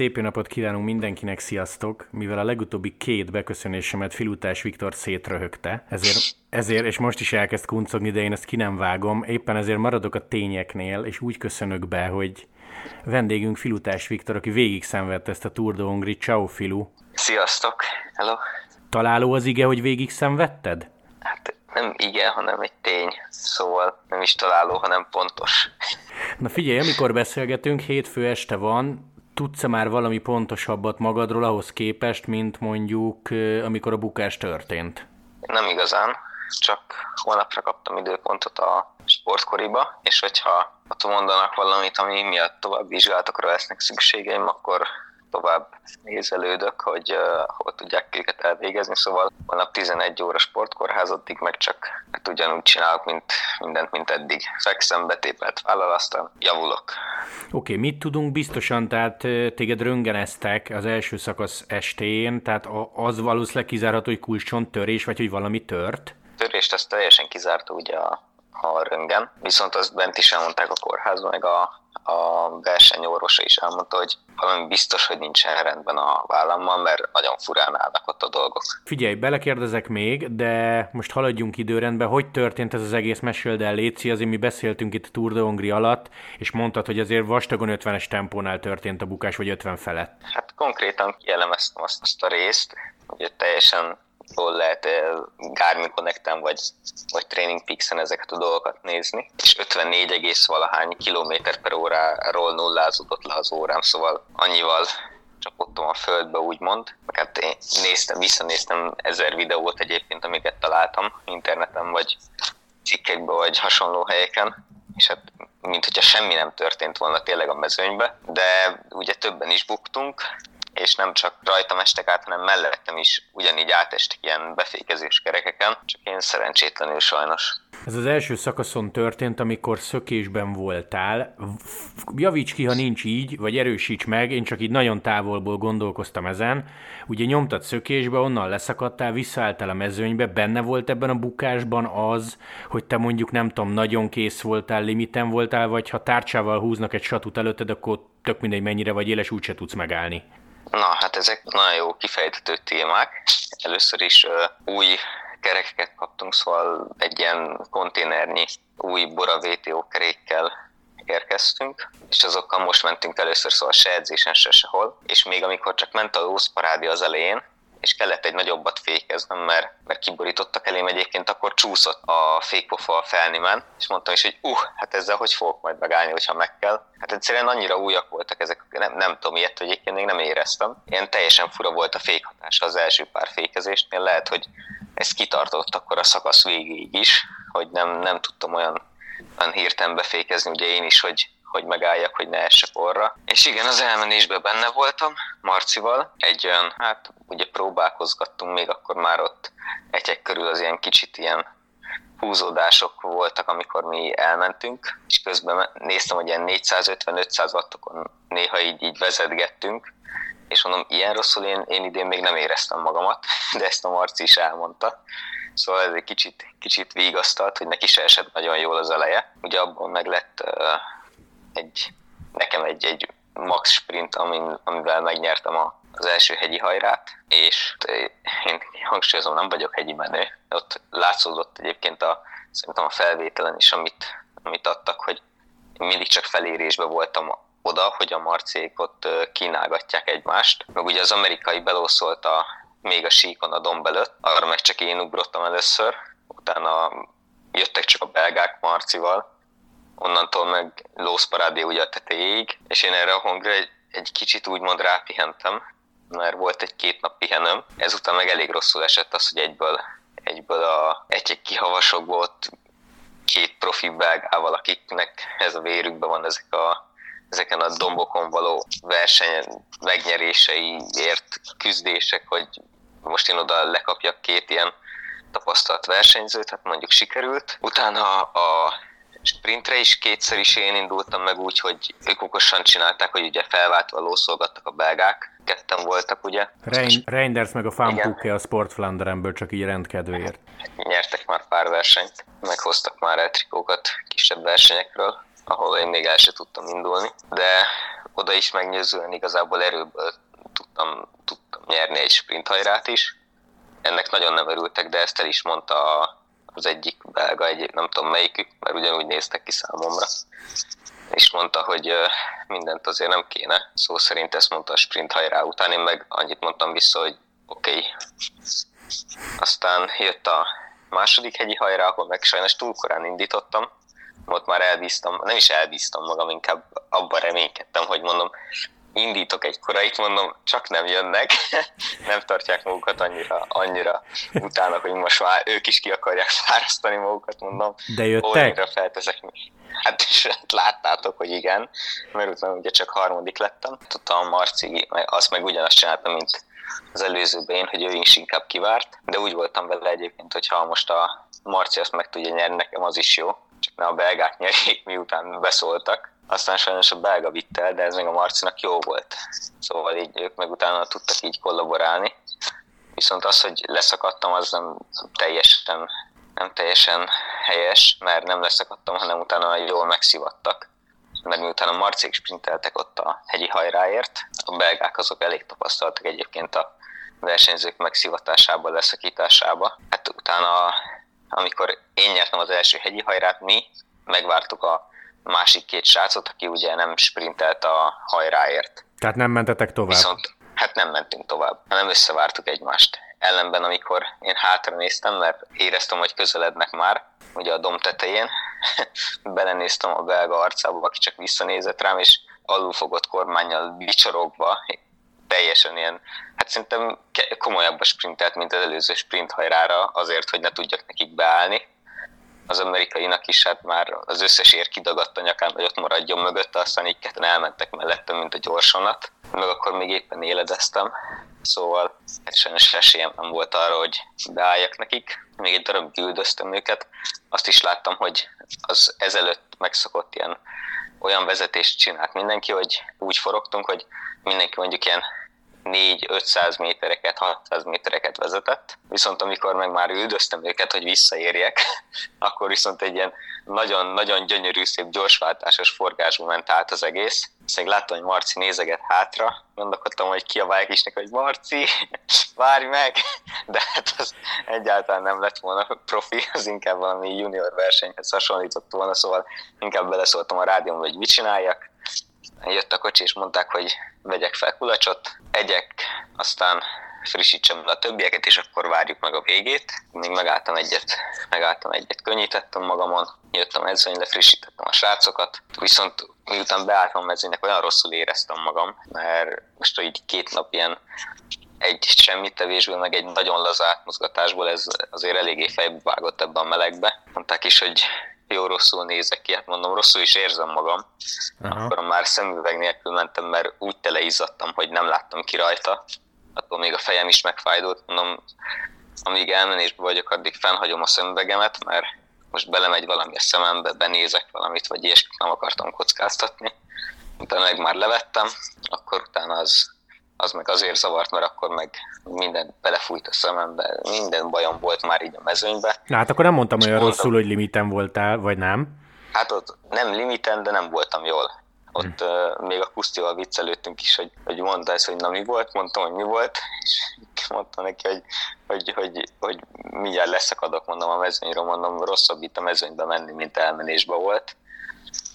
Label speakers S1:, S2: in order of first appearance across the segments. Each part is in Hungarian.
S1: Szép jó napot kívánunk mindenkinek, sziasztok! Mivel a legutóbbi két beköszönésemet Filutás Viktor szétröhögte, ezért, ezért, és most is elkezd kuncogni, de én ezt ki nem vágom, éppen ezért maradok a tényeknél, és úgy köszönök be, hogy vendégünk Filutás Viktor, aki végig szenvedte ezt a Tour de Hongri. Ciao, Filu!
S2: Sziasztok! Hello!
S1: Találó az ige, hogy végig szenvedted?
S2: Hát nem igen, hanem egy tény. Szóval nem is találó, hanem pontos.
S1: Na figyelj, amikor beszélgetünk, hétfő este van, tudsz-e már valami pontosabbat magadról ahhoz képest, mint mondjuk amikor a bukás történt?
S2: Nem igazán, csak holnapra kaptam időpontot a sportkoriba, és hogyha ott mondanak valamit, ami miatt tovább vizsgálatokra lesznek szükségeim, akkor tovább nézelődök, hogy uh, hol tudják őket elvégezni, szóval nap 11 óra sportkórház, addig meg csak hát ugyanúgy csinálok, mint mindent, mint eddig. Fekszem, betépelt vállal, aztán javulok.
S1: Oké, okay, mit tudunk biztosan, tehát téged röngeneztek az első szakasz estén, tehát az valószínűleg kizárható, hogy kulcson törés, vagy hogy valami tört?
S2: Törést ezt teljesen kizárta ugye a a röngen. Viszont azt bent is elmondták a kórházban, meg a, a versenyorvosa is elmondta, hogy valami biztos, hogy nincsen rendben a vállammal, mert nagyon furán állnak ott a dolgok.
S1: Figyelj, belekérdezek még, de most haladjunk időrendbe. Hogy történt ez az egész? Meséld el, Léci, azért mi beszéltünk itt Tour de Hongri alatt, és mondtad, hogy azért vastagon 50-es tempónál történt a bukás, vagy 50 felett.
S2: Hát konkrétan kielemeztem azt, azt a részt, hogy teljesen jól lehet Garmin connect vagy, vagy Training Peaks-en ezeket a dolgokat nézni, és 54, valahány kilométer per óráról nullázódott le az órám, szóval annyival csapottam a földbe, úgymond. Hát én néztem, visszanéztem ezer videót egyébként, amiket találtam interneten, vagy cikkekben, vagy hasonló helyeken, és hát mint hogyha semmi nem történt volna tényleg a mezőnybe, de ugye többen is buktunk, és nem csak rajtam estek át, hanem mellettem is ugyanígy átestek ilyen befékezés kerekeken, csak én szerencsétlenül sajnos.
S1: Ez az első szakaszon történt, amikor szökésben voltál. Javíts ki, ha nincs így, vagy erősíts meg, én csak így nagyon távolból gondolkoztam ezen. Ugye nyomtad szökésbe, onnan leszakadtál, visszaálltál a mezőnybe, benne volt ebben a bukásban az, hogy te mondjuk nem tudom, nagyon kész voltál, limiten voltál, vagy ha tárcsával húznak egy satut előtted, akkor tök mindegy mennyire vagy éles, úgyse tudsz megállni.
S2: Na, hát ezek nagyon jó kifejtető témák. Először is uh, új kerekeket kaptunk, szóval egy ilyen konténernyi új Bora VTO kerékkel érkeztünk, és azokkal most mentünk először, szóval se edzésen, se sehol, és még amikor csak ment a parádi az elején, és kellett egy nagyobbat fékeznem, mert, mert kiborítottak elém egyébként, akkor csúszott a fékpofa a felnimen, és mondtam is, hogy uh, hát ezzel hogy fogok majd megállni, hogyha meg kell. Hát egyszerűen annyira újak voltak ezek, nem, nem tudom ilyet, hogy egyébként még nem éreztem. Ilyen teljesen fura volt a fékhatása az első pár fékezésnél, lehet, hogy ez kitartott akkor a szakasz végéig is, hogy nem, nem tudtam olyan, olyan hirtelen befékezni, ugye én is, hogy hogy megálljak, hogy ne essek orra. És igen, az elmenésben benne voltam, Marcival, egy olyan, hát ugye próbálkozgattunk még akkor már ott egyek körül az ilyen kicsit ilyen húzódások voltak, amikor mi elmentünk, és közben néztem, hogy ilyen 450-500 wattokon néha így, így vezetgettünk, és mondom, ilyen rosszul én, én idén még nem éreztem magamat, de ezt a Marci is elmondta. Szóval ez egy kicsit, kicsit vigasztalt, hogy neki se esett nagyon jól az eleje. Ugye abból meg lett uh, egy, nekem egy, egy max sprint, amin, amivel megnyertem a, az első hegyi hajrát, és én hangsúlyozom, nem vagyok hegyi menő. Ott látszódott egyébként a, szerintem a felvételen is, amit, amit adtak, hogy mindig csak felérésbe voltam oda, hogy a marcék ott kínálgatják egymást. Meg ugye az amerikai belószolt a, még a síkon a domb előtt, arra meg csak én ugrottam először, utána jöttek csak a belgák Marcival, onnantól meg Paradé ugye a tetejéig, és én erre a hangra egy, egy kicsit úgymond rápihentem, mert volt egy két nap pihenőm. Ezután meg elég rosszul esett az, hogy egyből, egyből a egy-egy kihavasokból ott két profi belgával, akiknek ez a vérükben van ezek a, ezeken a dombokon való verseny megnyeréseiért küzdések, hogy most én oda lekapjak két ilyen tapasztalt versenyzőt, hát mondjuk sikerült. Utána a sprintre is kétszer is én indultam meg úgy, hogy ők okosan csinálták, hogy ugye felváltva lószolgattak a belgák. Ketten voltak, ugye.
S1: Rein, Reinders meg a Fampuke a Sport Flanderenből csak így rendkedvéért.
S2: Nyertek már pár versenyt, meghoztak már el trikókat kisebb versenyekről, ahol én még el sem tudtam indulni, de oda is megnyőzően igazából erőből tudtam, tudtam nyerni egy sprint hajrát is. Ennek nagyon nem örültek, de ezt el is mondta az egyik belga, egy, nem tudom melyikük, mert ugyanúgy néztek ki számomra. És mondta, hogy mindent azért nem kéne. Szó szerint ezt mondta a sprint hajrá után, én meg annyit mondtam vissza, hogy oké. Okay. Aztán jött a második hegyi hajrá, ahol meg sajnos túl korán indítottam, ott már elbíztam, nem is elbíztam magam, inkább abban reménykedtem, hogy mondom, indítok egy korait, mondom, csak nem jönnek, nem tartják magukat annyira, annyira utána, hogy most már ők is ki akarják fárasztani magukat, mondom.
S1: De jöttek?
S2: felteszek mi. Hát és hát láttátok, hogy igen, mert utána ugye csak harmadik lettem. Tudtam, Marci, azt meg ugyanazt csináltam, mint az előzőben én, hogy ő is inkább kivárt, de úgy voltam vele egyébként, hogy ha most a Marci azt meg tudja nyerni, nekem az is jó, csak ne a belgák nyerjék, miután beszóltak. Aztán sajnos a belga vitte el, de ez még a Marcinak jó volt. Szóval így ők meg utána tudtak így kollaborálni. Viszont az, hogy leszakadtam, az nem teljesen, nem teljesen helyes, mert nem leszakadtam, hanem utána jól megszivattak. Mert miután a marcék sprinteltek ott a hegyi hajráért, a belgák azok elég tapasztaltak egyébként a versenyzők megszivatásába, leszakításába. Hát utána amikor én nyertem az első hegyi hajrát, mi megvártuk a másik két srácot, aki ugye nem sprintelt a hajráért.
S1: Tehát nem mentetek tovább?
S2: Viszont hát nem mentünk tovább, hanem összevártuk egymást. Ellenben, amikor én hátra néztem, mert éreztem, hogy közelednek már, ugye a dom tetején, belenéztem a belga arcába, aki csak visszanézett rám, és alulfogott kormányjal vicsorogva teljesen ilyen, hát szerintem komolyabb a sprintelt, mint az előző sprint hajrára, azért, hogy ne tudjak nekik beállni. Az amerikainak is hát már az összes ér kidagadt a nyakán, hogy ott maradjon mögötte, aztán így ketten elmentek mellettem, mint a gyorsonat. Meg akkor még éppen éledeztem, szóval sajnos esélyem nem volt arra, hogy beálljak nekik. Még egy darab üldöztem őket. Azt is láttam, hogy az ezelőtt megszokott ilyen olyan vezetést csinált mindenki, hogy úgy forogtunk, hogy mindenki mondjuk ilyen 4-500 métereket, 600 métereket vezetett, viszont amikor meg már üldöztem őket, hogy visszaérjek, akkor viszont egy ilyen nagyon-nagyon gyönyörű, szép gyorsváltásos forgásba ment át az egész. Szóval láttam, hogy Marci nézeget hátra, gondolkodtam, hogy kiabálják is neki, hogy Marci, várj meg! De hát az egyáltalán nem lett volna profi, az inkább valami junior versenyhez hasonlított volna, szóval inkább beleszóltam a rádiómba, hogy mit csináljak, jött a kocsi, és mondták, hogy vegyek fel kulacsot, egyek, aztán frissítsem le a többieket, és akkor várjuk meg a végét. Még megálltam egyet, megálltam egyet, könnyítettem magamon, jöttem edzőnyre, frissítettem a srácokat, viszont miután beálltam a mezőnynek, olyan rosszul éreztem magam, mert most így két nap ilyen egy semmit tevésből, meg egy nagyon lazát mozgatásból ez azért eléggé fejbe vágott ebbe a melegbe. Mondták is, hogy jó rosszul nézek ki, hát mondom, rosszul is érzem magam. Aha. Akkor már szemüveg nélkül mentem, mert úgy teleizzadtam, hogy nem láttam ki rajta. Attól még a fejem is megfájdult, mondom, amíg elmenésben vagyok, addig fennhagyom a szemüvegemet, mert most belemegy valami a szemembe, benézek valamit, vagy ilyesmit nem akartam kockáztatni. Utána meg már levettem, akkor utána az az meg azért zavart, mert akkor meg minden belefújt a szemembe, minden bajom volt már így a mezőnybe.
S1: Na hát akkor nem mondtam olyan mondtam, rosszul, hogy limiten voltál, vagy nem?
S2: Hát ott nem limiten, de nem voltam jól. Ott hm. uh, még a Kusztival viccelődtünk is, hogy, hogy mondta ezt, hogy na mi volt, mondtam, hogy mi volt, és mondtam neki, hogy, hogy, hogy, hogy mindjárt leszakadok, mondom a mezőnyről, mondom, rosszabb itt a mezőnybe menni, mint elmenésbe volt.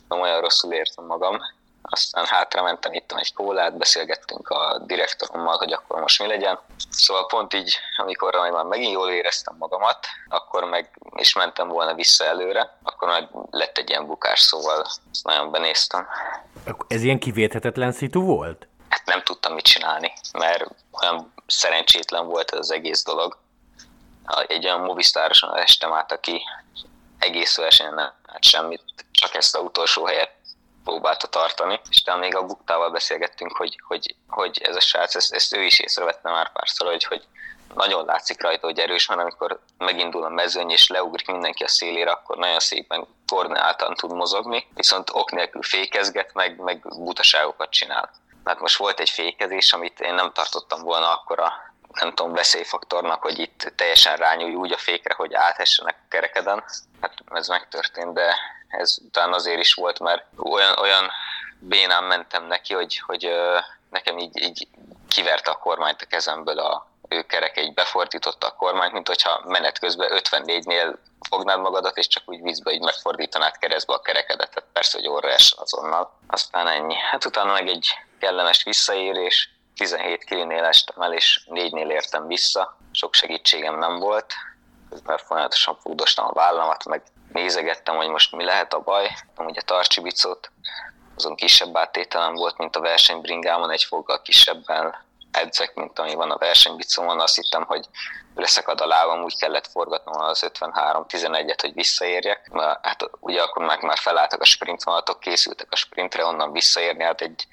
S2: Nem olyan rosszul értem magam, aztán hátra mentem, ittam egy kólát, beszélgettünk a direktorommal, hogy akkor most mi legyen. Szóval pont így, amikor már megint jól éreztem magamat, akkor meg is mentem volna vissza előre, akkor meg lett egy ilyen bukás, szóval ezt nagyon benéztem.
S1: Ez ilyen kivéthetetlen szitu volt?
S2: Hát nem tudtam mit csinálni, mert olyan szerencsétlen volt ez az egész dolog. Egy olyan movistárosan estem át, aki egész versenyen nem hát semmit, csak ezt a utolsó helyet próbálta tartani, és talán még a Buktával beszélgettünk, hogy, hogy, hogy ez a srác, ezt, ezt ő is észrevette már párszor, hogy, hogy nagyon látszik rajta, hogy erős van, amikor megindul a mezőny és leugrik mindenki a szélére, akkor nagyon szépen koordináltan tud mozogni, viszont ok nélkül fékezget, meg, meg butaságokat csinál. Hát most volt egy fékezés, amit én nem tartottam volna akkor a nem tudom, veszélyfaktornak, hogy itt teljesen rányúj úgy a fékre, hogy áthessenek a kerekeden. hát ez megtörtént, de ez talán azért is volt, mert olyan, olyan bénán mentem neki, hogy, hogy nekem így, így kiverte a kormányt a kezemből a ő kereke, így befordította a kormányt, mint hogyha menet közben 54-nél fognád magadat, és csak úgy vízbe így megfordítanád keresztbe a kerekedet, persze, hogy orra azonnal. Aztán ennyi. Hát utána meg egy kellemes visszaérés, 17 kilinél estem el, és 4-nél értem vissza. Sok segítségem nem volt, közben folyamatosan fogdostam a vállamat, meg nézegettem, hogy most mi lehet a baj. Ugye tartsi bicót, azon kisebb áttételem volt, mint a versenybringámon, egy foggal kisebben edzek, mint ami van a versenybicómon. Azt hittem, hogy leszakad a lábam, úgy kellett forgatnom az 53-11-et, hogy visszaérjek. Hát ugye akkor meg már felálltak a sprintvalatok, készültek a sprintre, onnan visszaérni, hát egy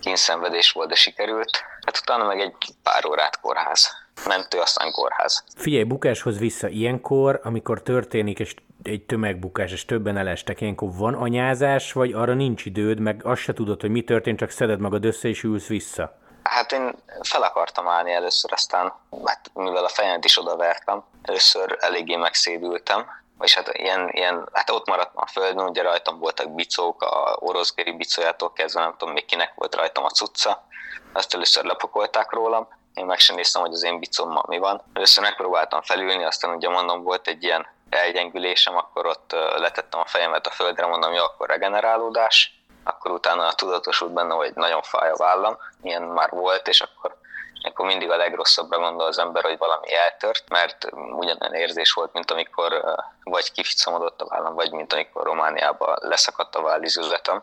S2: kínszenvedés volt, de sikerült. Hát utána meg egy pár órát kórház. Mentő, aztán kórház.
S1: Figyelj, bukáshoz vissza ilyenkor, amikor történik és egy tömegbukás, és többen elestek, ilyenkor van anyázás, vagy arra nincs időd, meg azt se tudod, hogy mi történt, csak szeded magad össze és ülsz vissza?
S2: Hát én fel akartam állni először, aztán hát mivel a fejemet is odavertem, először eléggé megszédültem, és hát ilyen, ilyen, hát ott maradtam a földön, ugye rajtam voltak bicók, a oroszgeri bicójától kezdve nem tudom még kinek volt rajtam a cucca, azt először lepakolták rólam, én meg sem néztem, hogy az én bicom mi van. Először megpróbáltam felülni, aztán ugye mondom, volt egy ilyen elgyengülésem, akkor ott letettem a fejemet a földre, mondom, jó, akkor regenerálódás, akkor utána tudatosult benne, hogy nagyon fáj a vállam, ilyen már volt, és akkor akkor mindig a legrosszabbra gondol az ember, hogy valami eltört, mert ugyanolyan érzés volt, mint amikor vagy kificamodott a vállam, vagy mint amikor Romániában leszakadt a vállizületem.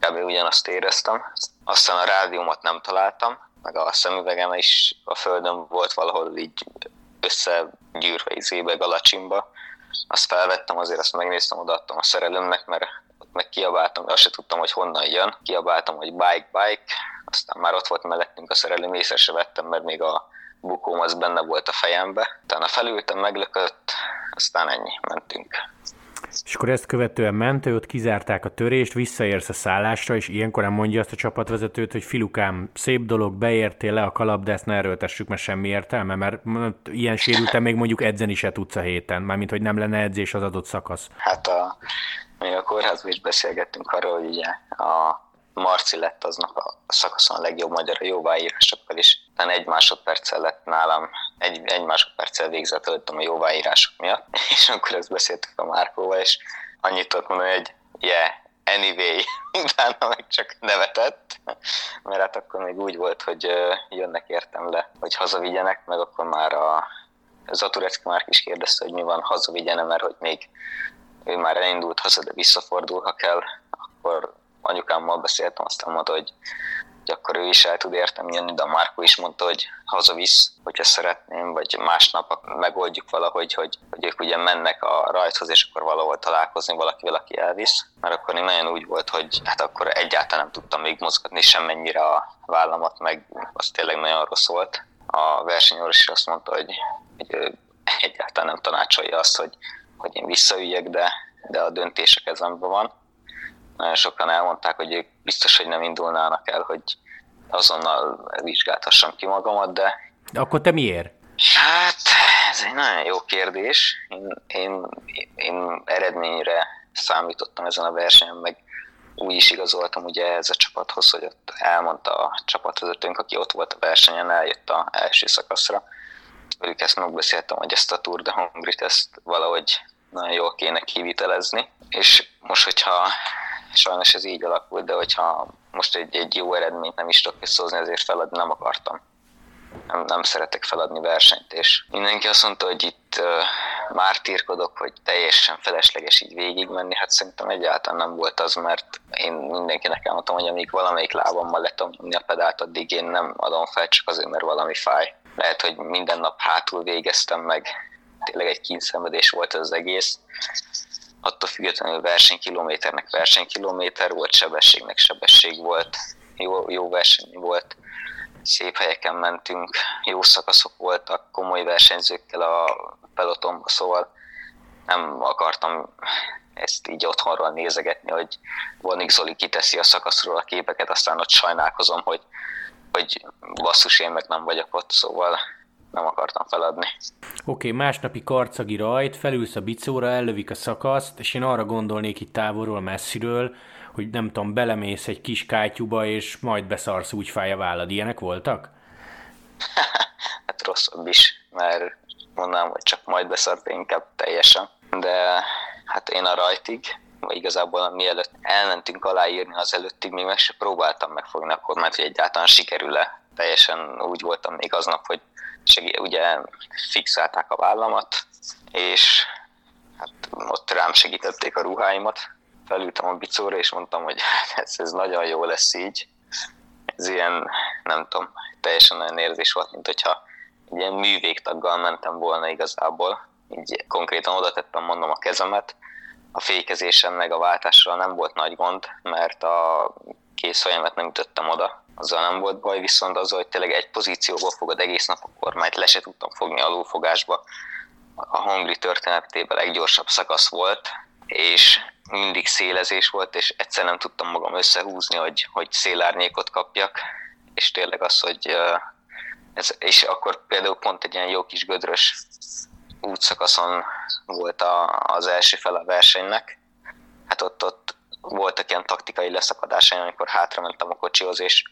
S2: Kb. ugyanazt éreztem. Aztán a rádiumot nem találtam, meg a szemüvegem is a földön volt valahol így összegyűrve izébe, galacsimba. Azt felvettem, azért azt megnéztem, odaadtam a szerelőmnek, mert ott meg kiabáltam, azt se tudtam, hogy honnan jön. Kiabáltam, hogy bike, bike, aztán már ott volt mellettünk a szerelőm, észre se vettem, mert még a bukóm az benne volt a fejembe. Utána felültem, meglökött, aztán ennyi, mentünk.
S1: És akkor ezt követően mentő, ott kizárták a törést, visszaérsz a szállásra, és ilyenkor nem mondja azt a csapatvezetőt, hogy filukám, szép dolog, beértél le a kalap, de ezt ne erőltessük, mert semmi értelme, mert ilyen sérültem még mondjuk edzeni se tudsz a héten, mármint hogy nem lenne edzés az adott szakasz.
S2: Hát a, mi a kórházban is beszélgettünk arról, hogy ugye a Marci lett aznap a szakaszon a legjobb magyar a jóváírásokkal is. Utána egy másodperccel lett nálam, egy, egy másodperccel végzett előttem a jóváírások miatt. És akkor ezt beszéltük a Márkóval, és annyit tudott mondani, hogy yeah, anyway, utána meg csak nevetett, mert hát akkor még úgy volt, hogy jönnek értem le, hogy hazavigyenek, meg akkor már a Zaturecki Márk is kérdezte, hogy mi van, hazavigyene, mert hogy még ő már elindult haza, de visszafordul, ha kell, akkor anyukámmal beszéltem, aztán mondta, hogy, hogy akkor ő is el tud értem jönni, de a Márko is mondta, hogy hazavisz, hogyha szeretném, vagy másnap megoldjuk valahogy, hogy, hogy ők ugye mennek a rajthoz, és akkor valahol találkozni valakivel, aki elvisz. Mert akkor én nagyon úgy volt, hogy hát akkor egyáltalán nem tudtam még mozgatni semmennyire a vállamat, meg az tényleg nagyon rossz volt. A versenyorvos is azt mondta, hogy, hogy egyáltalán nem tanácsolja azt, hogy, hogy én visszaüljek, de, de a döntés a kezemben van nagyon sokan elmondták, hogy ők biztos, hogy nem indulnának el, hogy azonnal vizsgáltassam ki magamat, de...
S1: De akkor te miért?
S2: Hát, ez egy nagyon jó kérdés. Én, én, én eredményre számítottam ezen a versenyen, meg úgy is igazoltam ugye ez a csapathoz, hogy ott elmondta a csapatvezetőnk, aki ott volt a versenyen, eljött a első szakaszra. Velük ezt megbeszéltem, hogy ezt a Tour de Hongrit ezt valahogy nagyon jól kéne kivitelezni. És most, hogyha sajnos ez így alakult, de hogyha most egy, egy jó eredményt nem is tudok visszahozni, ezért feladni nem akartam. Nem, nem szeretek feladni versenyt, és mindenki azt mondta, hogy itt uh, mártírkodok, hogy teljesen felesleges így végigmenni, hát szerintem egyáltalán nem volt az, mert én mindenkinek elmondtam, hogy amíg valamelyik lábammal le tudom nyomni a pedált, addig én nem adom fel, csak azért, mert valami fáj. Lehet, hogy minden nap hátul végeztem meg, tényleg egy kínszenvedés volt az egész, attól függetlenül versenykilométernek versenykilométer volt, sebességnek sebesség volt, jó, jó verseny volt, szép helyeken mentünk, jó szakaszok voltak, komoly versenyzőkkel a pelotonba, szóval nem akartam ezt így otthonról nézegetni, hogy Vonik Zoli kiteszi a szakaszról a képeket, aztán ott sajnálkozom, hogy, hogy basszus, én meg nem vagyok ott, szóval nem akartam feladni.
S1: Oké, okay, másnapi karcagi rajt, felülsz a bicóra, ellövik a szakaszt, és én arra gondolnék itt távolról, messziről, hogy nem tudom, belemész egy kis kátyúba, és majd beszarsz, úgy fáj a vállad. Ilyenek voltak?
S2: hát rosszabb is, mert mondanám, hogy csak majd beszart inkább teljesen. De hát én a rajtig, vagy igazából mielőtt elmentünk aláírni az előttig, még meg se próbáltam megfogni akkor, mert hogy egyáltalán sikerül-e. Teljesen úgy voltam még aznap, hogy segí- ugye fixálták a vállamat, és hát ott rám segítették a ruháimat, felültem a bicóra, és mondtam, hogy ez, ez nagyon jó lesz így. Ez ilyen, nem tudom, teljesen olyan érzés volt, mint hogyha egy ilyen művégtaggal mentem volna igazából. Így konkrétan oda tettem, mondom, a kezemet. A fékezésem meg a váltásra nem volt nagy gond, mert a készfejemet nem ütöttem oda. Azzal nem volt baj, viszont az, hogy tényleg egy pozícióból fogod egész nap a kormányt, le se tudtam fogni alulfogásba. A Hongri történetében leggyorsabb szakasz volt, és mindig szélezés volt, és egyszer nem tudtam magam összehúzni, hogy, hogy szélárnyékot kapjak, és tényleg az, hogy ez, és akkor például pont egy ilyen jó kis gödrös útszakaszon volt a, az első fel a versenynek, hát ott, ott voltak ilyen taktikai leszakadásai, amikor hátra mentem a kocsihoz, és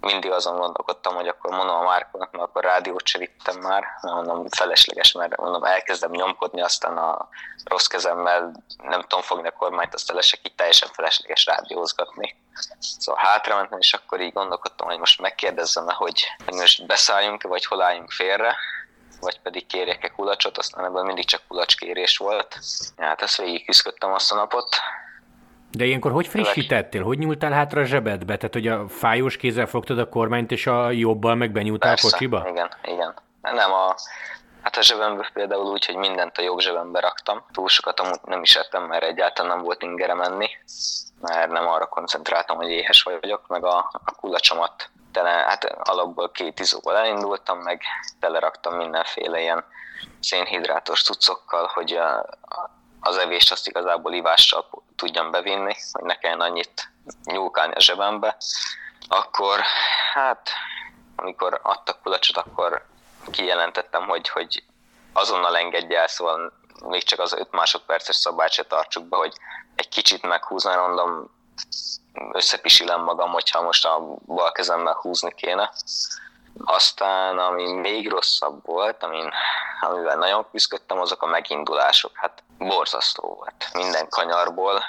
S2: mindig azon gondolkodtam, hogy akkor mondom a Márkonak, mert akkor rádiót se vittem már, mondom felesleges, mert mondom elkezdem nyomkodni, aztán a rossz kezemmel nem tudom fogni a kormányt, azt lesek így teljesen felesleges rádiózgatni. Szóval hátra mentem, és akkor így gondolkodtam, hogy most megkérdezzem hogy, hogy most beszálljunk vagy hol álljunk félre, vagy pedig kérjek-e kulacsot, aztán ebből mindig csak kulacskérés volt. Hát ezt végig küzdöttem azt a napot,
S1: de ilyenkor hogy frissítettél? Hogy nyúltál hátra a zsebedbe? Tehát, hogy a fájós kézzel fogtad a kormányt, és a jobbal meg benyúltál Persze, a kocsiba?
S2: igen, igen. Nem a, Hát a zsebembe például úgy, hogy mindent a jobb zsebembe raktam. Túl sokat amúgy nem is ettem, mert egyáltalán nem volt ingere menni, mert nem arra koncentráltam, hogy éhes vagyok, meg a, a kulacsomat tele, hát alapból két izóval elindultam, meg teleraktam mindenféle ilyen szénhidrátos cuccokkal, hogy a, az evést azt igazából ivással tudjam bevinni, hogy ne kelljen annyit nyúlkálni a zsebembe, akkor hát amikor adtak kulacsot, akkor kijelentettem, hogy, hogy azonnal engedje el, szóval még csak az 5 másodperces szabályt se tartsuk be, hogy egy kicsit meghúzni, mondom, összepisilem magam, hogyha most a bal kezemmel húzni kéne. Aztán, ami még rosszabb volt, amin, amivel nagyon küzdöttem, azok a megindulások. Hát borzasztó volt. Minden kanyarból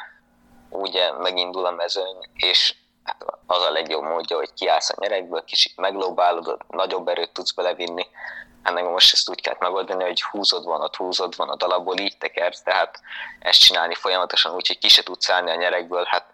S2: ugye megindul a mezőny, és hát az a legjobb módja, hogy kiállsz a nyerekből, kicsit meglóbálod, nagyobb erőt tudsz belevinni. Ennek most ezt úgy kell megoldani, hogy húzod van ott, húzod van ott, alapból így tekersz, tehát ezt csinálni folyamatosan úgy, hogy ki se tudsz állni a nyerekből, hát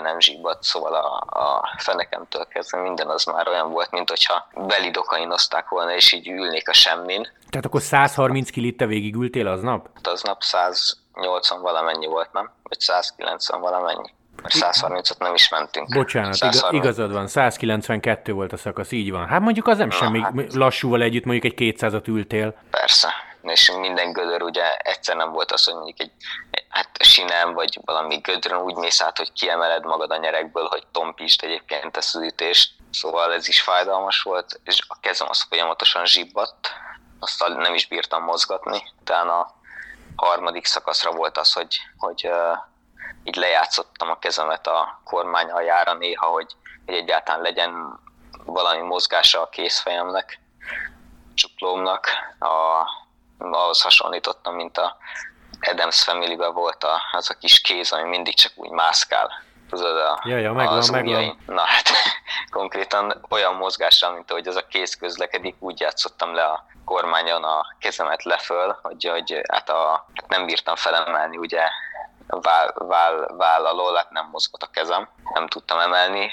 S2: nem zsibbadt, szóval a, a fenekemtől kezdve minden az már olyan volt, mint hogyha belidokainozták volna, és így ülnék a semmin.
S1: Tehát akkor 130 kilit te végigültél aznap?
S2: Hát aznap 180 valamennyi volt, nem? Vagy 190 valamennyi. Mert 130-ot nem is mentünk.
S1: Bocsánat, 130. igazad van, 192 volt a szakasz, így van. Hát mondjuk az nem Na, semmi, hát... lassúval együtt mondjuk egy 200-at ültél.
S2: Persze, és minden gödör ugye egyszer nem volt az, hogy mondjuk egy hát sinem vagy valami gödrön úgy mész át, hogy kiemeled magad a nyerekből, hogy tompítsd egyébként ezt az ütést. Szóval ez is fájdalmas volt, és a kezem az folyamatosan zsibbadt, azt nem is bírtam mozgatni. Utána a harmadik szakaszra volt az, hogy, hogy így lejátszottam a kezemet a kormány aljára néha, hogy, hogy egyáltalán legyen valami mozgása a kézfejemnek, csuklómnak. A, ahhoz hasonlítottam, mint a Adams family volt a, az a kis kéz, ami mindig csak úgy mászkál. Tudod, a,
S1: ja, ja, megvan, az megvan.
S2: Na hát konkrétan olyan mozgással, mint ahogy az a kéz közlekedik, úgy játszottam le a kormányon a kezemet leföl, hogy, hogy hát, a, hát nem bírtam felemelni ugye vál, vál, vál alól, hát nem mozgott a kezem, nem tudtam emelni,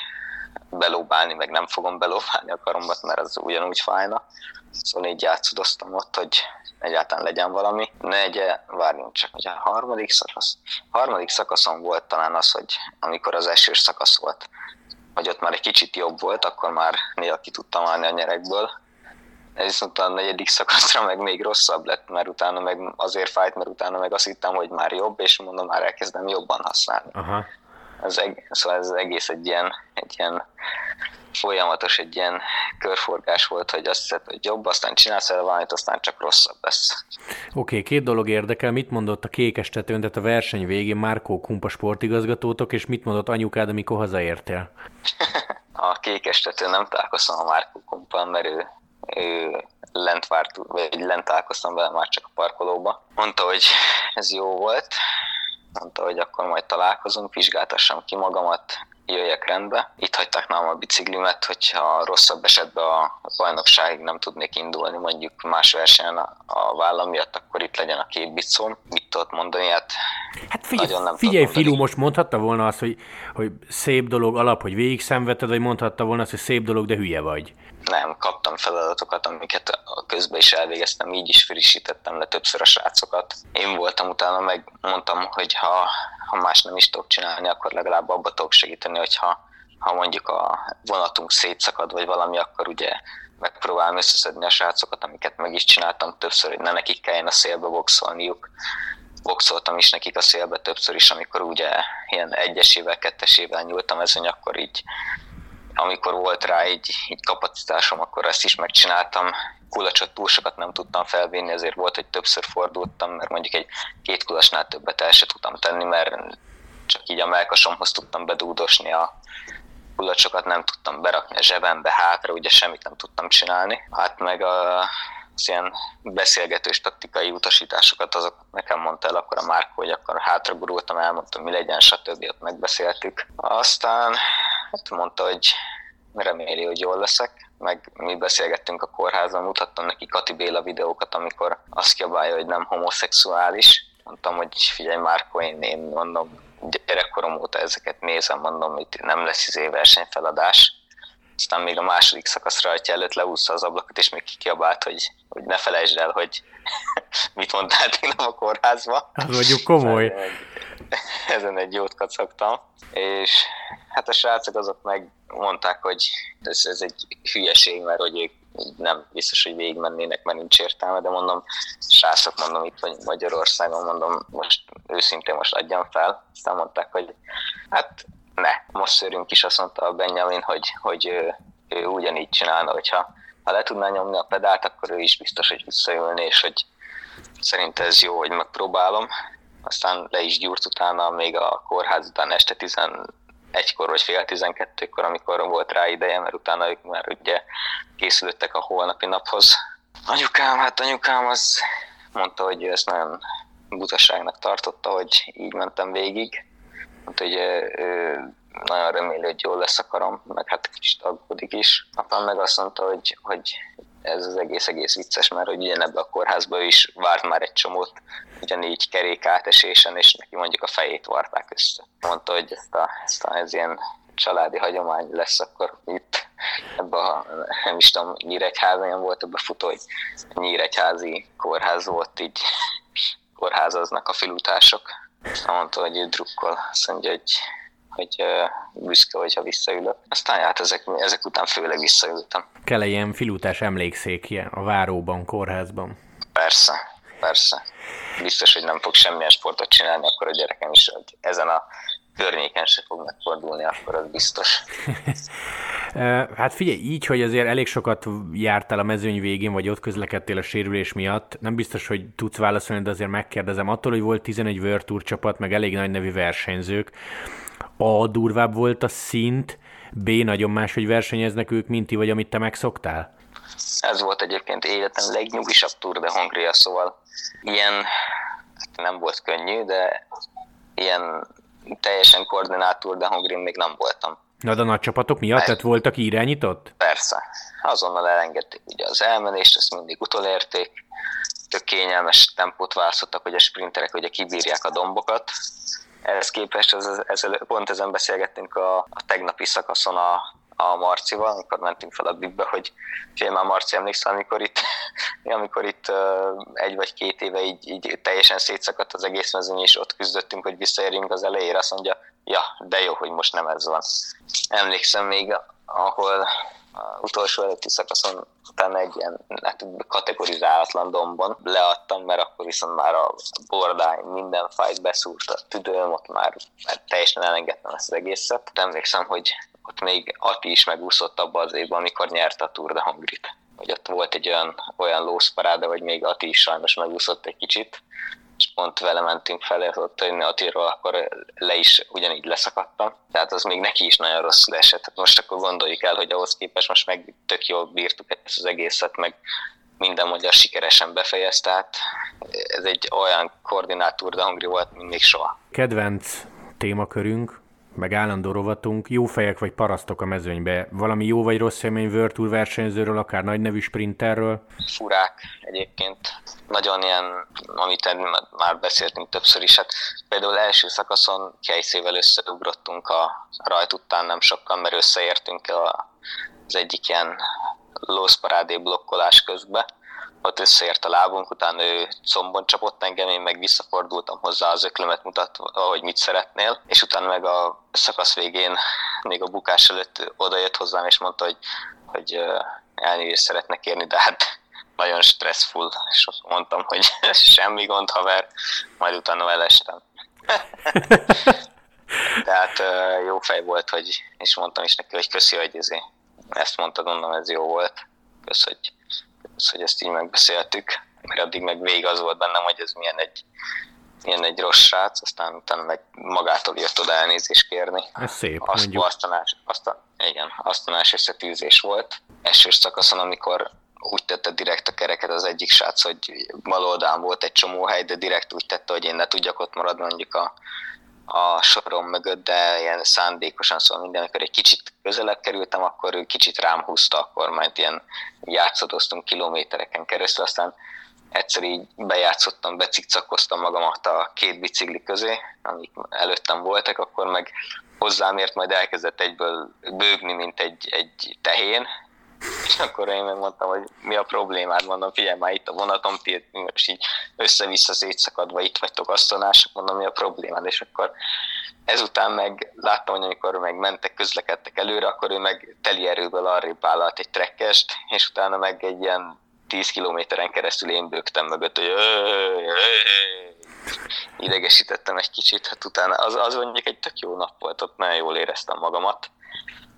S2: belóbálni, meg nem fogom belóbálni a karombat, mert az ugyanúgy fájna. Szóval így játszodoztam ott, hogy egyáltalán legyen valami. Negye, várjunk csak, hogy a harmadik szakasz. A harmadik szakaszon volt talán az, hogy amikor az esős szakasz volt, hogy ott már egy kicsit jobb volt, akkor már néha ki tudtam állni a nyerekből. Viszont a negyedik szakaszra meg még rosszabb lett, mert utána meg azért fájt, mert utána meg azt hittem, hogy már jobb, és mondom, már elkezdem jobban használni. Aha. Ez, szóval ez egész egy ilyen, egy ilyen folyamatos egy ilyen körforgás volt, hogy azt hiszed, hogy jobb, aztán csinálsz el valamit, aztán csak rosszabb lesz.
S1: Oké, okay, két dolog érdekel. Mit mondott a kékes tetőn, tehát a verseny végén Márkó Kumpa sportigazgatótok, és mit mondott anyukád, amikor hazaértél?
S2: a kékes tetőn nem találkoztam a Márkó Kumpa, mert ő lent várt, vagy lent találkoztam vele már csak a parkolóba. Mondta, hogy ez jó volt, mondta, hogy akkor majd találkozunk, vizsgáltassam ki magamat, jöjjek rendbe. Itt hagyták nálam a biciklimet, hogyha rosszabb esetben a bajnokságig nem tudnék indulni, mondjuk más versenyen a, vállam miatt, akkor itt legyen a két bicom. Mit tudott mondani? Hát,
S1: hát figyelj, nagyon nem figyelj Filu, most mondhatta volna azt, hogy, hogy szép dolog alap, hogy végig szenvedted, vagy mondhatta volna azt, hogy szép dolog, de hülye vagy.
S2: Nem, kaptam feladatokat, amiket a közben is elvégeztem, így is frissítettem le többször a srácokat. Én voltam utána, meg mondtam, hogy ha ha más nem is tudok csinálni, akkor legalább abba tudok segíteni, hogyha ha mondjuk a vonatunk szétszakad, vagy valami, akkor ugye megpróbálom összeszedni a srácokat, amiket meg is csináltam többször, hogy ne nekik kelljen a szélbe boxolniuk. Boxoltam is nekik a szélbe többször is, amikor ugye ilyen egyesével, kettesével nyúltam ezen, akkor így amikor volt rá egy, egy kapacitásom, akkor ezt is megcsináltam. Kulacsot túl sokat nem tudtam felvinni, ezért volt, hogy többször fordultam, mert mondjuk egy két kulasnál többet el se tudtam tenni, mert csak így a melkasomhoz tudtam bedúdosni a kulacsokat, nem tudtam berakni a zsebembe hátra, ugye semmit nem tudtam csinálni. Hát meg a, az ilyen beszélgetős taktikai utasításokat azok nekem mondta el akkor a Márko, hogy akkor hátra gurultam, elmondtam, mi legyen, stb. ott megbeszéltük. Aztán hát mondta, hogy reméli, hogy jól leszek, meg mi beszélgettünk a kórházban, mutattam neki Kati Béla videókat, amikor azt kiabálja, hogy nem homoszexuális. Mondtam, hogy figyelj Márko, én, én mondom, gyerekkorom óta ezeket nézem, mondom, hogy nem lesz izé versenyfeladás. Aztán még a második szakasz rajta előtt leúszta az ablakot, és még kiabált, hogy, hogy ne felejtsd el, hogy mit mondtál tegnap a kórházba.
S1: Hát vagyok komoly.
S2: Ezen egy jót kacagtam. És hát a srácok azok meg mondták, hogy ez, ez egy hülyeség, mert hogy ők nem biztos, hogy végigmennének, mert nincs értelme, de mondom, srácok, mondom, itt vagy Magyarországon, mondom, most őszintén most adjam fel. Aztán mondták, hogy hát ne, most szörünk is, azt mondta a Benjamin, hogy, hogy ő, ő ugyanígy csinálna, hogyha ha le tudná nyomni a pedált, akkor ő is biztos, hogy visszajönni, és hogy szerint ez jó, hogy megpróbálom. Aztán le is gyúrt utána, még a kórház után este 11-kor vagy fél 12-kor, amikor volt rá ideje, mert utána ők már ugye készülöttek a holnapi naphoz. Anyukám, hát anyukám az mondta, hogy ezt nagyon butaságnak tartotta, hogy így mentem végig. Mondta, hogy ő nagyon reméli, hogy jól lesz a karom, meg hát kicsit aggódik is. Apám meg azt mondta, hogy, hogy ez az egész egész vicces, mert hogy ebbe a kórházba is várt már egy csomót, ugyanígy kerék átesésen, és neki mondjuk a fejét varták össze. Mondta, hogy ezt a, ezt a, ez ilyen családi hagyomány lesz akkor itt ebbe a, nem is tudom, Nyíregyházan volt ebbe futó, hogy Nyíregyházi kórház volt, így kórházaznak a filutások. Mondta, hogy ő drukkol, azt mondja, hogy hogy büszke, hogyha visszaülök. Aztán hát ezek, ezek után főleg visszaültem.
S1: Kell -e ilyen filutás emlékszékje a váróban, kórházban?
S2: Persze, persze. Biztos, hogy nem fog semmilyen sportot csinálni, akkor a gyerekem is, hogy ezen a környéken se fog megfordulni, akkor az biztos.
S1: hát figyelj, így, hogy azért elég sokat jártál a mezőny végén, vagy ott közlekedtél a sérülés miatt, nem biztos, hogy tudsz válaszolni, de azért megkérdezem. Attól, hogy volt 11 World Tour csapat, meg elég nagy nevű versenyzők, a durvább volt a szint, B nagyon máshogy versenyeznek ők, mint ti, vagy amit te megszoktál?
S2: Ez volt egyébként életem legnyugisabb Tour de Hongria, szóval ilyen hát nem volt könnyű, de ilyen teljesen koordinált Tour de Hongria még nem voltam.
S1: Na, de a nagy csapatok miatt? Tehát voltak irányított?
S2: Persze. Azonnal elengedték ugye az elmenést, ezt mindig utolérték. Tök kényelmes tempót választottak, hogy a sprinterek ugye kibírják a dombokat, ehhez képest az, ezzel, pont ezen beszélgettünk a, a tegnapi szakaszon a, a Marcival, amikor mentünk fel a bibbe, hogy fél már Marci emlékszel, amikor itt, amikor itt egy vagy két éve így, így teljesen szétszakadt az egész mezőny, és ott küzdöttünk, hogy visszaérjünk az elejére, azt mondja, ja, de jó, hogy most nem ez van. Emlékszem még, ahol utolsó előtti szakaszon utána egy ilyen hát, kategorizálatlan dombon leadtam, mert akkor viszont már a bordány minden fájt beszúrt a tüdőm, ott már, már teljesen elengedtem ezt az egészet. Emlékszem, hogy ott még Ati is megúszott abba az évben, amikor nyerte a Tour de Hongrit. Hogy ott volt egy olyan, olyan lószparáda, hogy még Ati is sajnos megúszott egy kicsit, és pont vele mentünk fel, ott jönni Atiról, akkor le is ugyanígy leszakadtam. Tehát az még neki is nagyon rossz esett. Tehát most akkor gondoljuk el, hogy ahhoz képest most meg tök jól bírtuk ezt az egészet, meg minden magyar sikeresen befejezte, tehát ez egy olyan koordinátor de hangri volt, mint még soha.
S1: Kedvenc témakörünk, meg állandó rovatunk, jó fejek vagy parasztok a mezőnybe. Valami jó vagy rossz élmény World Tour versenyzőről, akár nagy nevű sprinterről?
S2: Furák egyébként. Nagyon ilyen, amit már beszéltünk többször is, hát például első szakaszon Kejszével összeugrottunk a rajt után nem sokkal, mert összeértünk az egyik ilyen lószparádé blokkolás közben, ott összeért a lábunk, utána ő combon csapott engem, én meg visszafordultam hozzá az öklömet mutatva, hogy mit szeretnél, és utána meg a szakasz végén, még a bukás előtt odajött hozzám, és mondta, hogy, hogy elnézést szeretne kérni, de hát nagyon stressful, és mondtam, hogy semmi gond, haver, majd utána elestem. Tehát jó fej volt, hogy, és mondtam is neki, hogy köszi, hogy ezért ezt mondtad, mondom, ez jó volt. Kösz, hogy, kösz, hogy ezt így megbeszéltük, mert addig meg végig az volt bennem, hogy ez milyen egy, milyen egy rossz srác, aztán utána meg magától jött oda elnézést kérni.
S1: Ez szép,
S2: azt, mondjuk. Asztanás, aztán, igen, asztanás összetűzés volt. Esős szakaszon, amikor úgy tette direkt a kereket az egyik srác, hogy bal oldalán volt egy csomó hely, de direkt úgy tette, hogy én ne tudjak ott maradni mondjuk a a sorom mögött, de ilyen szándékosan, szóval minden, amikor egy kicsit közelebb kerültem, akkor ő kicsit rám húzta, akkor majd ilyen játszadoztunk kilométereken keresztül, aztán egyszer így bejátszottam, becikcakoztam magamat a két bicikli közé, amik előttem voltak, akkor meg hozzám ért, majd elkezdett egyből bőgni, mint egy, egy tehén, és akkor én megmondtam, hogy mi a problémád, mondom, figyelj már itt a vonatom, ti most így össze-vissza szétszakadva itt vagytok asztalás, mondom, mi a problémád, és akkor ezután meg láttam, hogy amikor meg mentek, közlekedtek előre, akkor ő meg teli erőből arrébb vállalt egy trekkest, és utána meg egy ilyen 10 kilométeren keresztül én bőgtem mögött, hogy idegesítettem egy kicsit, hát utána az, az mondjuk egy tök jó nap volt, ott nagyon jól éreztem magamat,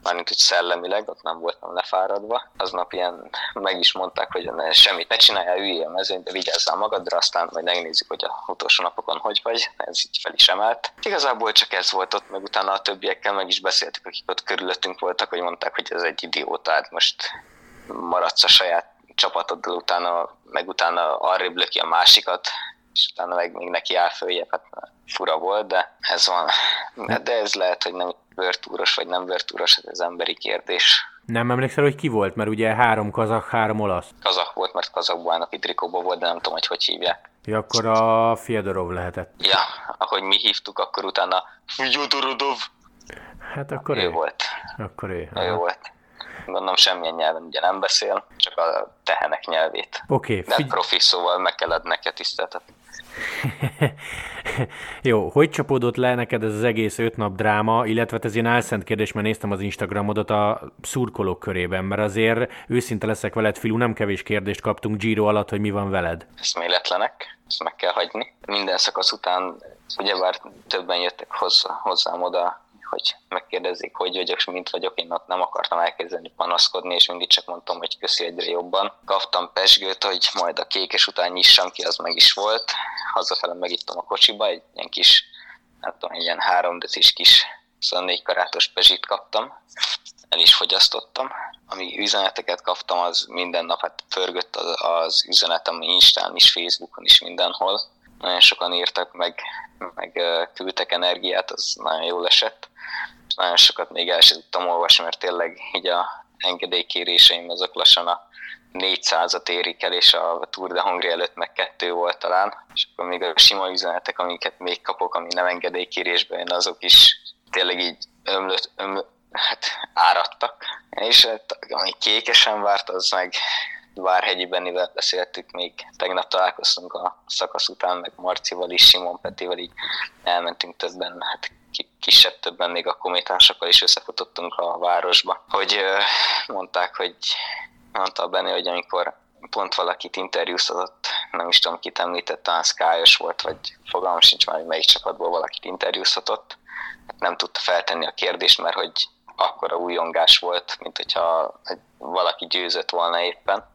S2: mármint hogy szellemileg, ott nem voltam lefáradva. Aznap ilyen meg is mondták, hogy ne, semmit ne csináljál, üljél a mezőn, de vigyázzál magadra, aztán majd megnézzük, hogy a utolsó napokon hogy vagy. Ez így fel is emelt. Igazából csak ez volt ott, meg utána a többiekkel meg is beszéltük, akik ott körülöttünk voltak, hogy mondták, hogy ez egy idióta, hát most maradsz a saját csapatoddal, utána, meg utána arrébb löki a másikat, és utána meg még neki áll följebb, hát fura volt, de ez van. De ez lehet, hogy nem vörtúros vagy nem vörtúros, ez emberi kérdés.
S1: Nem emlékszel, hogy ki volt, mert ugye három kazak, három olasz.
S2: Kazak volt, mert kazakból állnak trikóban volt, de nem tudom, hogy hogy hívják.
S1: Ja, akkor a Fiedorov lehetett.
S2: Ja, ahogy mi hívtuk, akkor utána Fyodorodov.
S1: Hát akkor
S2: ő,
S1: ő.
S2: volt.
S1: Akkor ő.
S2: Ő volt. Gondolom semmilyen nyelven ugye nem beszél, csak a tehenek nyelvét.
S1: Oké. Okay,
S2: De figy- profi, szóval meg kell adni neki tiszteltetni.
S1: Jó, hogy csapódott le neked ez az egész öt nap dráma, illetve hát ez ilyen álszent kérdés, mert néztem az Instagramodat a szurkolók körében, mert azért őszinte leszek veled, Filu, nem kevés kérdést kaptunk Giro alatt, hogy mi van veled.
S2: Eszméletlenek, ezt meg kell hagyni. Minden szakasz után ugyebár többen jöttek hozzá, hozzám oda hogy megkérdezik, hogy vagyok, és mint vagyok, én ott nem akartam elkezdeni panaszkodni, és mindig csak mondtam, hogy köszi egyre jobban. Kaptam pesgőt, hogy majd a kékes után nyissam ki, az meg is volt. Hazafele megittam a kocsiba, egy ilyen kis, nem tudom, ilyen három decis kis 24 karátos pezsit kaptam, el is fogyasztottam. Ami üzeneteket kaptam, az minden nap hát pörgött az, az üzenetem Instán is, Facebookon is, mindenhol. Nagyon sokan írtak, meg, meg küldtek energiát, az nagyon jól esett nagyon sokat még el sem tudtam olvasni, mert tényleg így a engedélykéréseim azok lassan a 400-at érik el, és a Tour de Hongri előtt meg kettő volt talán, és akkor még a sima üzenetek, amiket még kapok, ami nem engedélykérésben jön, azok is tényleg így ömlött, ömlött hát áradtak. És hát, ami kékesen várt, az meg Várhegyi Bennivel beszéltük, még tegnap találkoztunk a szakasz után, meg Marcival is, Simon Petivel így elmentünk többen, hát kisebb többen még a kométásokkal is összefutottunk a városba, hogy mondták, hogy mondta a Benni, hogy amikor pont valakit interjúztatott, nem is tudom, kit említett, talán Skyos volt, vagy fogalmam sincs már, hogy melyik csapatból valakit interjúztatott, nem tudta feltenni a kérdést, mert hogy akkora újongás volt, mint hogyha valaki győzött volna éppen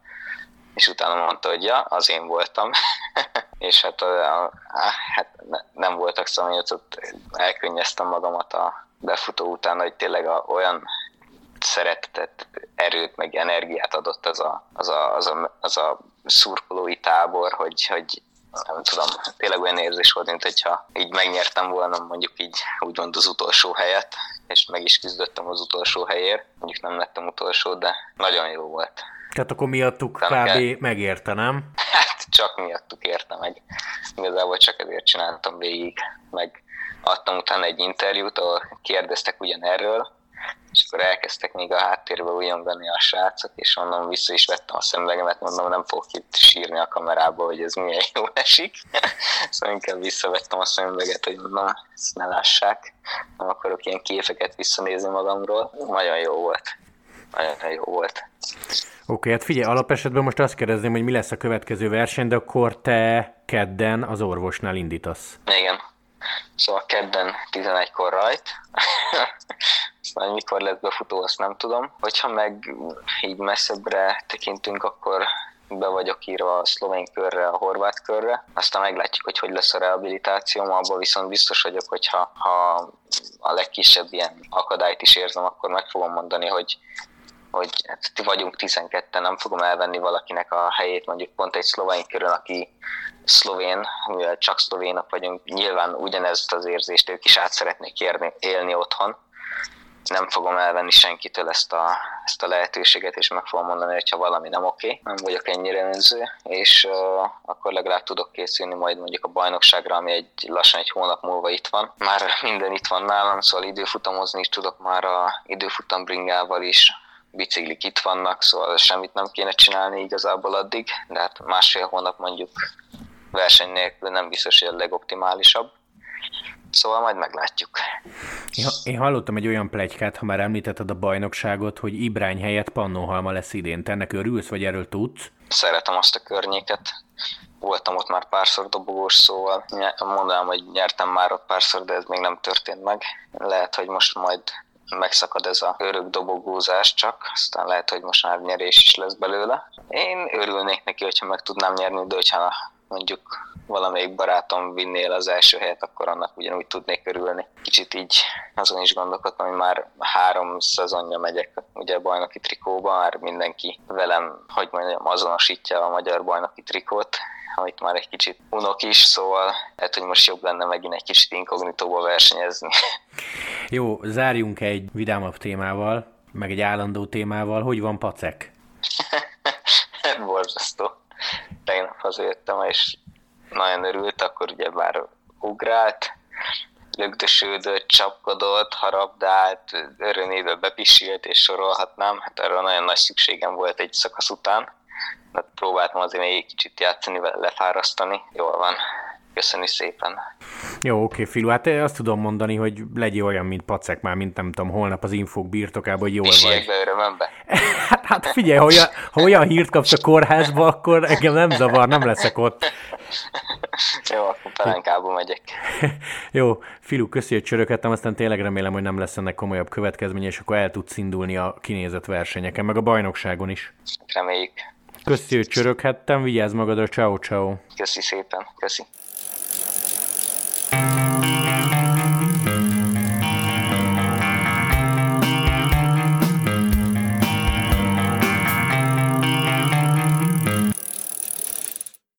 S2: és utána mondta, hogy ja, az én voltam. és hát, a, a, hát nem voltak szomjatot, elkönnyeztem magamat a befutó után, hogy tényleg a, olyan szeretetet, erőt, meg energiát adott az a, az a, az a, az a szurkolói tábor, hogy, hogy nem tudom, tényleg olyan érzés volt, mint hogyha így megnyertem volna mondjuk így úgymond az utolsó helyet, és meg is küzdöttem az utolsó helyért. Mondjuk nem lettem utolsó, de nagyon jó volt.
S1: Tehát akkor miattuk kb. Kell. megérte, nem?
S2: Hát csak miattuk érte meg. Igazából csak ezért csináltam végig. Meg adtam utána egy interjút, ahol kérdeztek ugyanerről, és akkor elkezdtek még a háttérbe újongani a srácok, és onnan vissza is vettem a szemüvegemet, mondom, nem fogok itt sírni a kamerába, hogy ez milyen jó esik. szóval inkább visszavettem a szemüveget, hogy mondom, ezt ne lássák, nem akarok ilyen képeket visszanézni magamról. Nagyon jó volt. Nagyon jó volt.
S1: Oké, okay, hát figyelj, alapesetben most azt kérdezném, hogy mi lesz a következő verseny, de akkor te kedden az orvosnál indítasz.
S2: Igen. Szóval kedden 11-kor rajt. Aztán mikor lesz befutó, azt nem tudom. Hogyha meg így messzebbre tekintünk, akkor be vagyok írva a szlovén körre, a horvát körre. Aztán meglátjuk, hogy hogy lesz a rehabilitációm, abban viszont biztos vagyok, hogy ha, ha a legkisebb ilyen akadályt is érzem, akkor meg fogom mondani, hogy hogy hát vagyunk 12 nem fogom elvenni valakinek a helyét, mondjuk pont egy szlovén körön, aki szlovén, mivel csak szlovénok vagyunk, nyilván ugyanezt az érzést ők is át szeretnék érni, élni otthon. Nem fogom elvenni senkitől ezt a, ezt a lehetőséget, és meg fogom mondani, hogy ha valami nem oké, nem vagyok ennyire önző, és uh, akkor legalább tudok készülni majd mondjuk a bajnokságra, ami egy lassan egy hónap múlva itt van. Már minden itt van nálam, szóval időfutamozni is tudok már a időfutam bringával is, biciklik itt vannak, szóval semmit nem kéne csinálni igazából addig, de hát másfél hónap mondjuk verseny nélkül nem biztos, hogy a legoptimálisabb. Szóval majd meglátjuk.
S1: Én, én hallottam egy olyan plegykát, ha már említetted a bajnokságot, hogy Ibrány helyett Pannonhalma lesz idén. Te ennek örülsz, vagy erről tudsz?
S2: Szeretem azt a környéket. Voltam ott már párszor dobogós, szóval mondanám, hogy nyertem már ott párszor, de ez még nem történt meg. Lehet, hogy most majd megszakad ez a örök dobogózás csak, aztán lehet, hogy most már nyerés is lesz belőle. Én örülnék neki, hogyha meg tudnám nyerni, de hogyha mondjuk valamelyik barátom vinnél az első helyet, akkor annak ugyanúgy tudnék örülni. Kicsit így azon is gondolkodtam, hogy már három szezonja megyek ugye bajnoki trikóba, már mindenki velem, hogy mondjam, azonosítja a magyar bajnoki trikót, amit már egy kicsit unok is, szóval lehet, hogy most jobb lenne megint egy kicsit inkognitóba versenyezni.
S1: Jó, zárjunk egy vidámabb témával, meg egy állandó témával. Hogy van Pacek?
S2: Borzasztó. Tegnap hazajöttem, és nagyon örült, akkor ugye már ugrált, lögdösődött, csapkodott, harabdált, örömébe bepisílt, és sorolhatnám. Hát erről nagyon nagy szükségem volt egy szakasz után mert próbáltam azért még egy kicsit játszani, lefárasztani. Jól van. Köszönjük szépen.
S1: Jó, oké, Filu, hát azt tudom mondani, hogy legyél olyan, mint Pacek már, mint nem tudom, holnap az infók birtokában, hogy jól vagy.
S2: be örömömbe.
S1: hát, hát figyelj, ha olyan, ha olyan hírt kapsz a kórházba, akkor engem nem zavar, nem leszek ott.
S2: Jó, akkor Pelenkába megyek.
S1: Jó, Filu, köszi, hogy csöröghettem, aztán tényleg remélem, hogy nem lesz ennek komolyabb következménye, és akkor el tudsz indulni a kinézett versenyeken, meg a bajnokságon is.
S2: Reméljük.
S1: Köszi, hogy csöröghettem, vigyázz magadra, ciao ciao.
S2: Köszi szépen, köszi. Música